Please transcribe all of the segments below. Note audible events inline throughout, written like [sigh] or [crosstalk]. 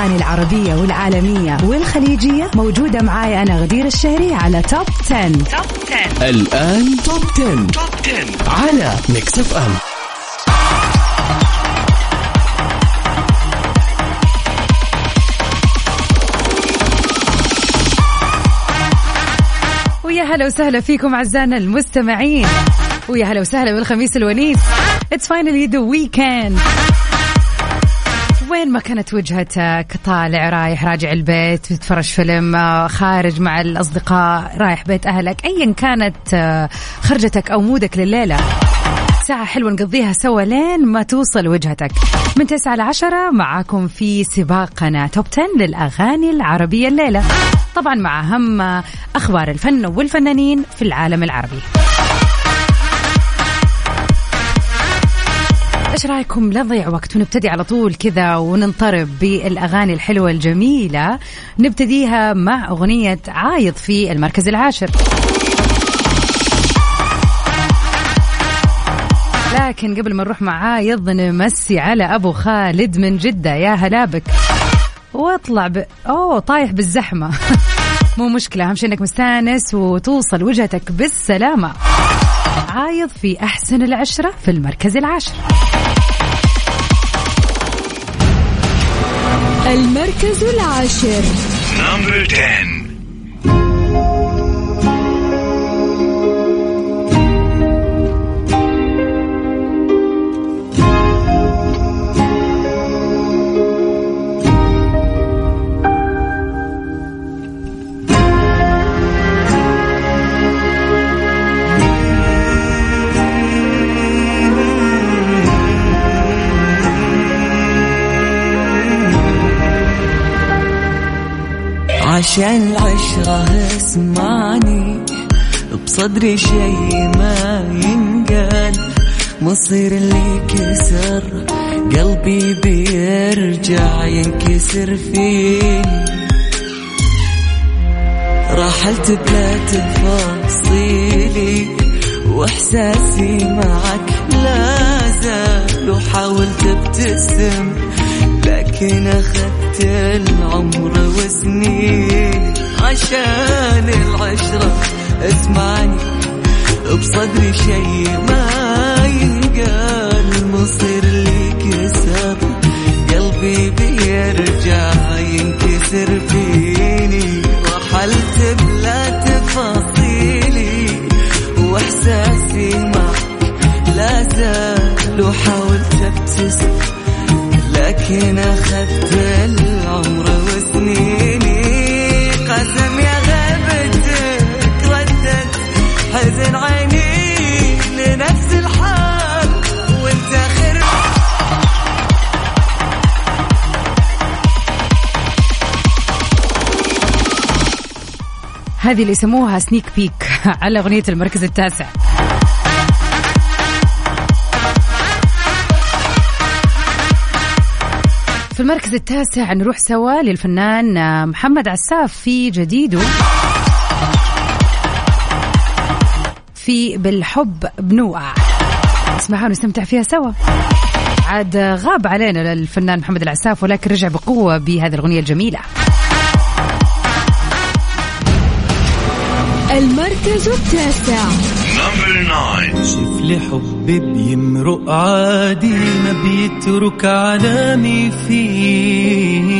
الأغاني العربية والعالمية والخليجية موجودة معاي أنا غدير الشهري على Top 10. Top 10 الآن Top 10. Top 10 على Mix FM ويا هلا وسهلا فيكم أعزائنا المستمعين. ويا هلا وسهلا بالخميس الونيس. it's finally the weekend وين ما كانت وجهتك طالع رايح راجع البيت تتفرج فيلم آه، خارج مع الأصدقاء رايح بيت أهلك أيا كانت آه، خرجتك أو mood ك لليلة. ساعة حلوة نقضيها سوا لين ما توصل وجهتك. من تسعة لعشرة معاكم في سباقنا Top 10 للأغاني العربية الليلة. طبعا مع أهم أخبار الفن والفنانين في العالم العربي. إيش رأيكم؟ لا نضيع وقت ونبتدي على طول كذا وننطرب بالأغاني الحلوة الجميلة. نبتديها مع أغنية عايض في المركز العاشر. لكن قبل ما نروح مع عايض نمسي على أبو خالد من جدة. يا هلا بك. واطلع ب... أوه طايح بالزحمة. [laughs] مو مشكلة أهم شيء إنك مستانس وتوصل وجهتك بالسلامة. عايض في أحسن العشرة في المركز العاشر. المركز العاشر. Number 10 عشان العشرة اسمعني. بصدري شي ما ينقال. مصير اللي كسر قلبي بيرجع ينكسر فيني رحلت بلا تفاصيلي وإحساسي معك لا زال وحاولت ابتسم. لكن أخذت العمر وسنين عشان العشرة. اسمعني بصدري شي ما ينقال. مصير لي كسر قلبي بيرجع ينكسر فيني. رحلت بلا تفاصيلي وإحساسي معك لا زال. وحاولت أبتسم لكن أخذت العمر وسنيني. قسم يا غيبتك ردت حزن عيني لنفس الحال وانت خير. هذه اللي يسموها سنيك بيك [laughs] على أغنية المركز التاسع. في المركز التاسع نروح سوا للفنان محمد عساف في جديده. في بالحب بنوقع اسمعها ونستمتع فيها سوا. عاد غاب علينا الفنان محمد العساف ولكن رجع بقوة بهذه الأغنية الجميلة. المركز التاسع. شوف لي حب بيمرق عادي ما بيترك علامي فيه.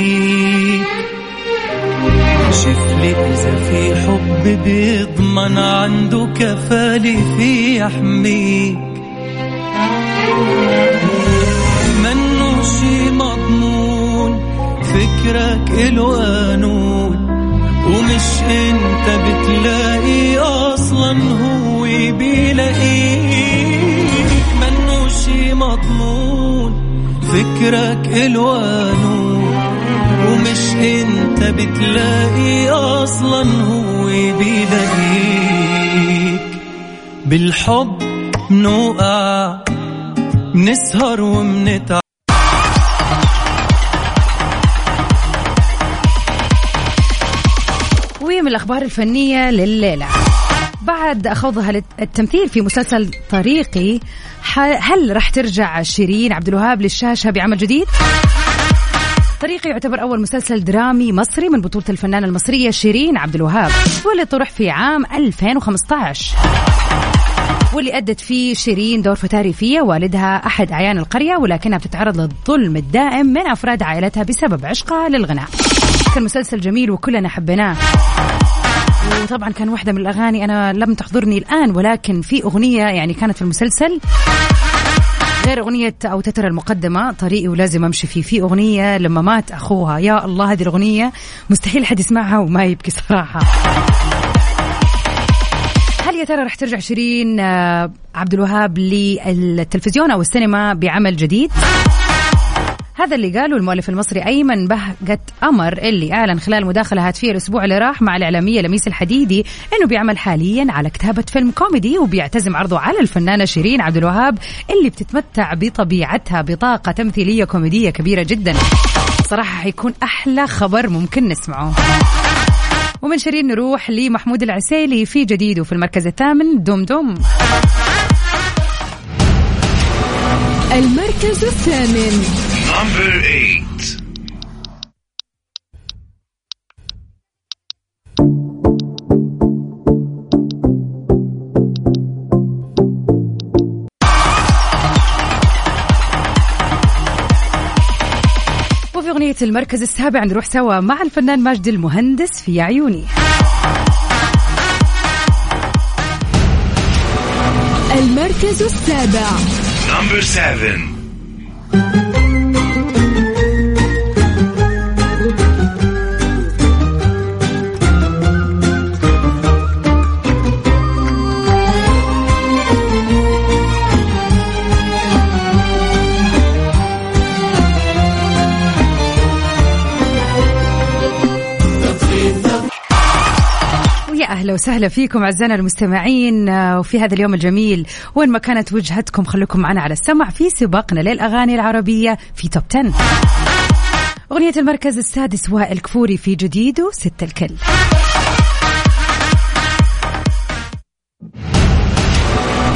شوف لي إذا في حب بيضمن عنده كفالي في يحميك شي مضمون فكرك إلو قانون. ومش أنت بتلاقي أصلا هو بيلاقيك منه شي مضمون فكرك الوانه ومش انت بتلاقي أصلا هو بيلاقيك. بالحب نوقع نسهر ومنتعب من الأخبار الفنية لليلة. بعد خوضها التمثيل في مسلسل طريقي هل راح ترجع شيرين عبد الوهاب للشاشة بعمل جديد؟ طريقي يعتبر أول مسلسل درامي مصري من بطولة الفنانة المصرية شيرين عبد الوهاب واللي طرح في عام 2015 واللي أدت فيه شيرين دور فتاة ريفية والدها أحد أعيان القرية ولكنها بتتعرض للظلم الدائم من أفراد عائلتها بسبب عشقها للغناء. كان مسلسل جميل وكلنا حبيناه. وطبعا كان واحدة من الأغاني أنا لم تحضرني الآن ولكن في أغنية يعني كانت في المسلسل. غير أغنية أو تتر المقدمة طريقي ولازم أمشي فيه. في أغنية لما مات أخوها. يا الله هذه الأغنية مستحيل حد يسمعها وما يبكي صراحة. هل يا ترى رح ترجع شيرين آه، عبد الوهاب للتلفزيون أو السينما بعمل جديد؟ هذا اللي قاله المؤلف المصري أيمن بهجت أمر اللي أعلن خلال مداخلة هاتفية الأسبوع اللي راح مع الإعلامية لميس الحديدي إنه بيعمل حاليا على كتابة فيلم كوميدي وبيعتزم عرضه على الفنانة شيرين عبد الوهاب اللي بتتمتع بطبيعتها بطاقة تمثيلية كوميدية كبيرة جدا. صراحة حيكون أحلى خبر ممكن نسمعه. ومن شيرين نروح لمحمود العسيلي في جديد وفي المركز الثامن دم دم المركز الثامن Number 8. وفي أغنية المركز السابع نروح سوا مع الفنان ماجد المهندس في عيوني المركز السابع Number 7. ويا أهلا وسهلا فيكم أعزائنا المستمعين آه، وفي هذا اليوم الجميل وين ما كانت وجهتكم خليكم معنا على السمع في سباقنا للأغاني العربية في توب 10 أغنية المركز السادس وائل كفوري في جديده ست الكل.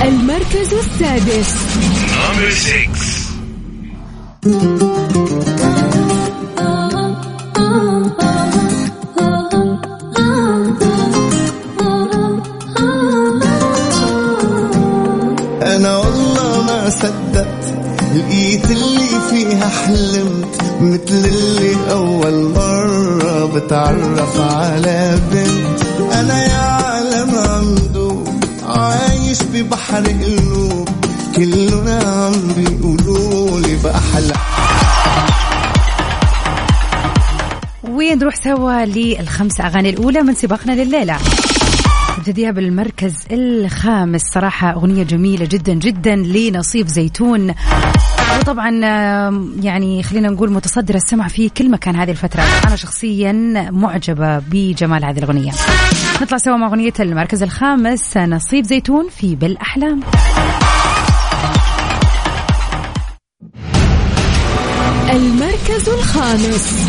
المركز السادس. مثل اللي أول مرة بتعرف على بنت. أنا يا عالم عمدو عايش ببحر قلوب كلنا عم بيقولوا لي بأحلى. ونروح سوا للخمس أغاني الأولى من سباقنا لليلة. نبتديها بالمركز الخامس. صراحة أغنية جميلة جدا جدا لنصيب زيتون. وطبعا يعني خلينا نقول متصدر السمع في كل مكان هذه الفترة. أنا شخصيا معجبة بجمال هذه الأغنية. نطلع سوا مع أغنية المركز الخامس نصيب زيتون في بالأحلام. المركز الخامس.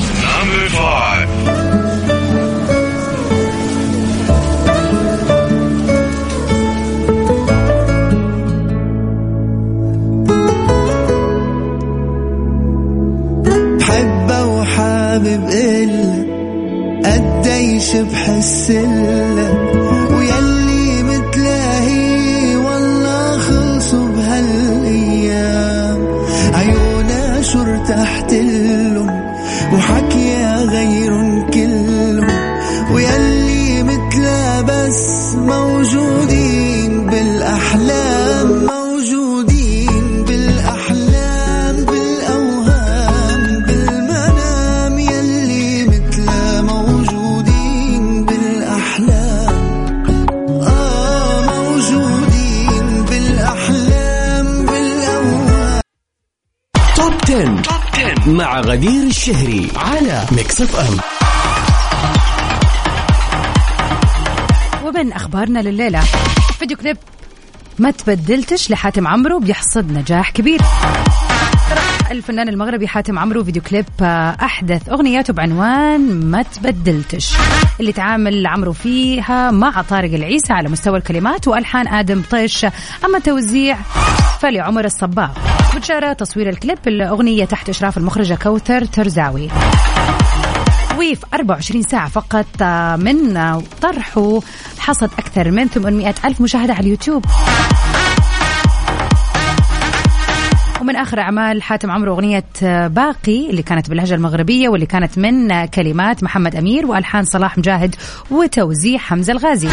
وحابب إلا قديش إلا ويلي مع غدير الشهري على Mix FM ومن أخبارنا لليلة فيديو كليب ما تبدلتش لحاتم عمور بيحصد نجاح كبير. الفنان المغربي حاتم عمور فيديو كليب آه، أحدث أغنيته بعنوان ما تبدلتش اللي تعامل عمور فيها مع طارق العيسى على مستوى الكلمات وألحان آدم طيش. أما توزيع فلعمر الصباغ وجرى تصوير الكليب الأغنية تحت إشراف المخرجة كوثر ترزاوي. وفي 24 ساعة فقط آه، من طرحه. حصد أكثر من 800 ألف مشاهدة على اليوتيوب. ومن آخر أعمال حاتم عمرو أغنية آه، باقي اللي كانت باللهجة المغربية واللي كانت من آه، كلمات محمد أمير وألحان صلاح مجاهد وتوزيع حمزة الغازي.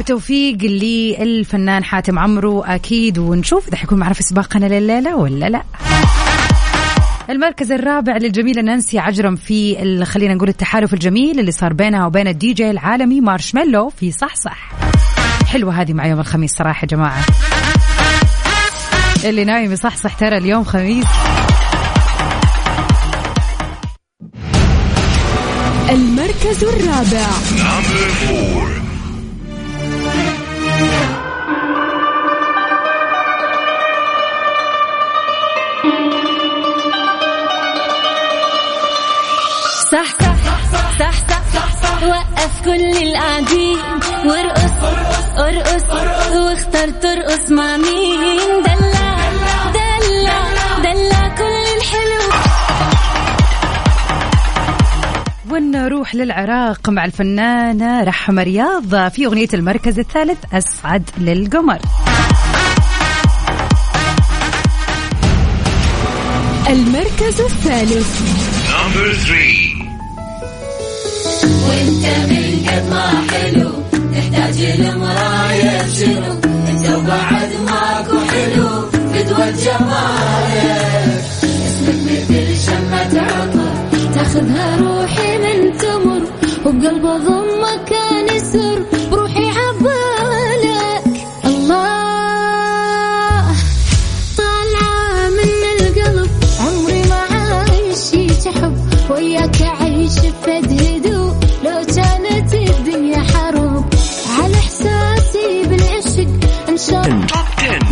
بتوفيق للفنان حاتم عمرو أكيد ونشوف إذا حيكون معنا في سباقنا لليله ولا لا. المركز الرابع للجميلة نانسي عجرم في خلينا نقول التحالف الجميل اللي صار بينها وبين الدي جي العالمي Marshmello في صحصح. حلوة هذه مع يوم الخميس صراحة يا جماعة. اللي نايم يصحصح ترى اليوم خميس. المركز الرابع. صح صح صح صح صح وقف كل القاعدين. وارقص ارقص واختار ترقص مع مين؟ للعراق مع الفنانة رحمة رياض في أغنية المركز الثالث أسعد للقمر. المركز الثالث. وانت من قد ما حلو تحتاج لمراية شنو؟ أنت وبعد ماكو حلو فدوى جمالك اسمك مثل شمة عطر تاخذها روحي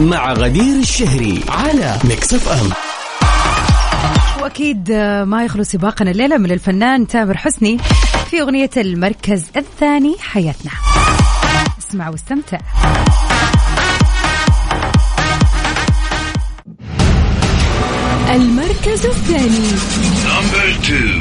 مع غدير الشهري على Mix FM وأكيد آه، ما يخلو سباقنا الليلة من الفنان تامر حسني في أغنية المركز الثاني حياتنا. اسمع واستمتع. المركز الثاني. في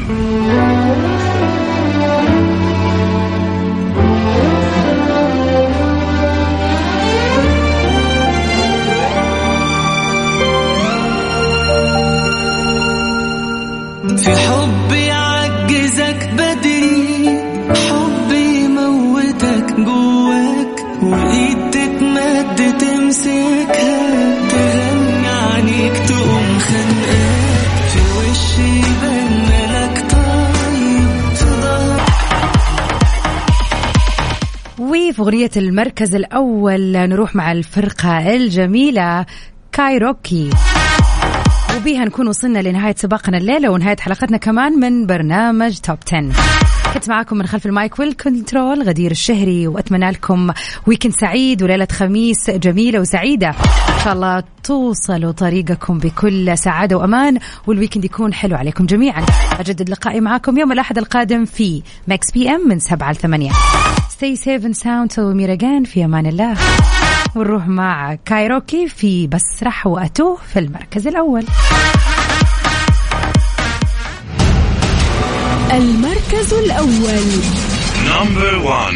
وفي أغنية المركز الأول؟ نروح مع الفرقة الجميلة كايروكي. وبيها نكون وصلنا لنهاية سباقنا الليلة ونهاية حلقتنا كمان من برنامج Top 10 كنت معاكم من خلف ال mic وال control غدير الشهري وأتمنى لكم weekend سعيد وليلة خميس جميلة وسعيدة. إن شاء الله توصلوا طريقكم بكل سعادة وأمان وال weekend يكون حلو عليكم جميعا. أجدد لقائي معاكم يوم الأحد القادم في Mix FM من 7 ل 8 stay safe and sound we meet again في أمان الله. ونروح مع كايروكي في بسرح وأتوه في المركز الأول. المركز الأول. number 1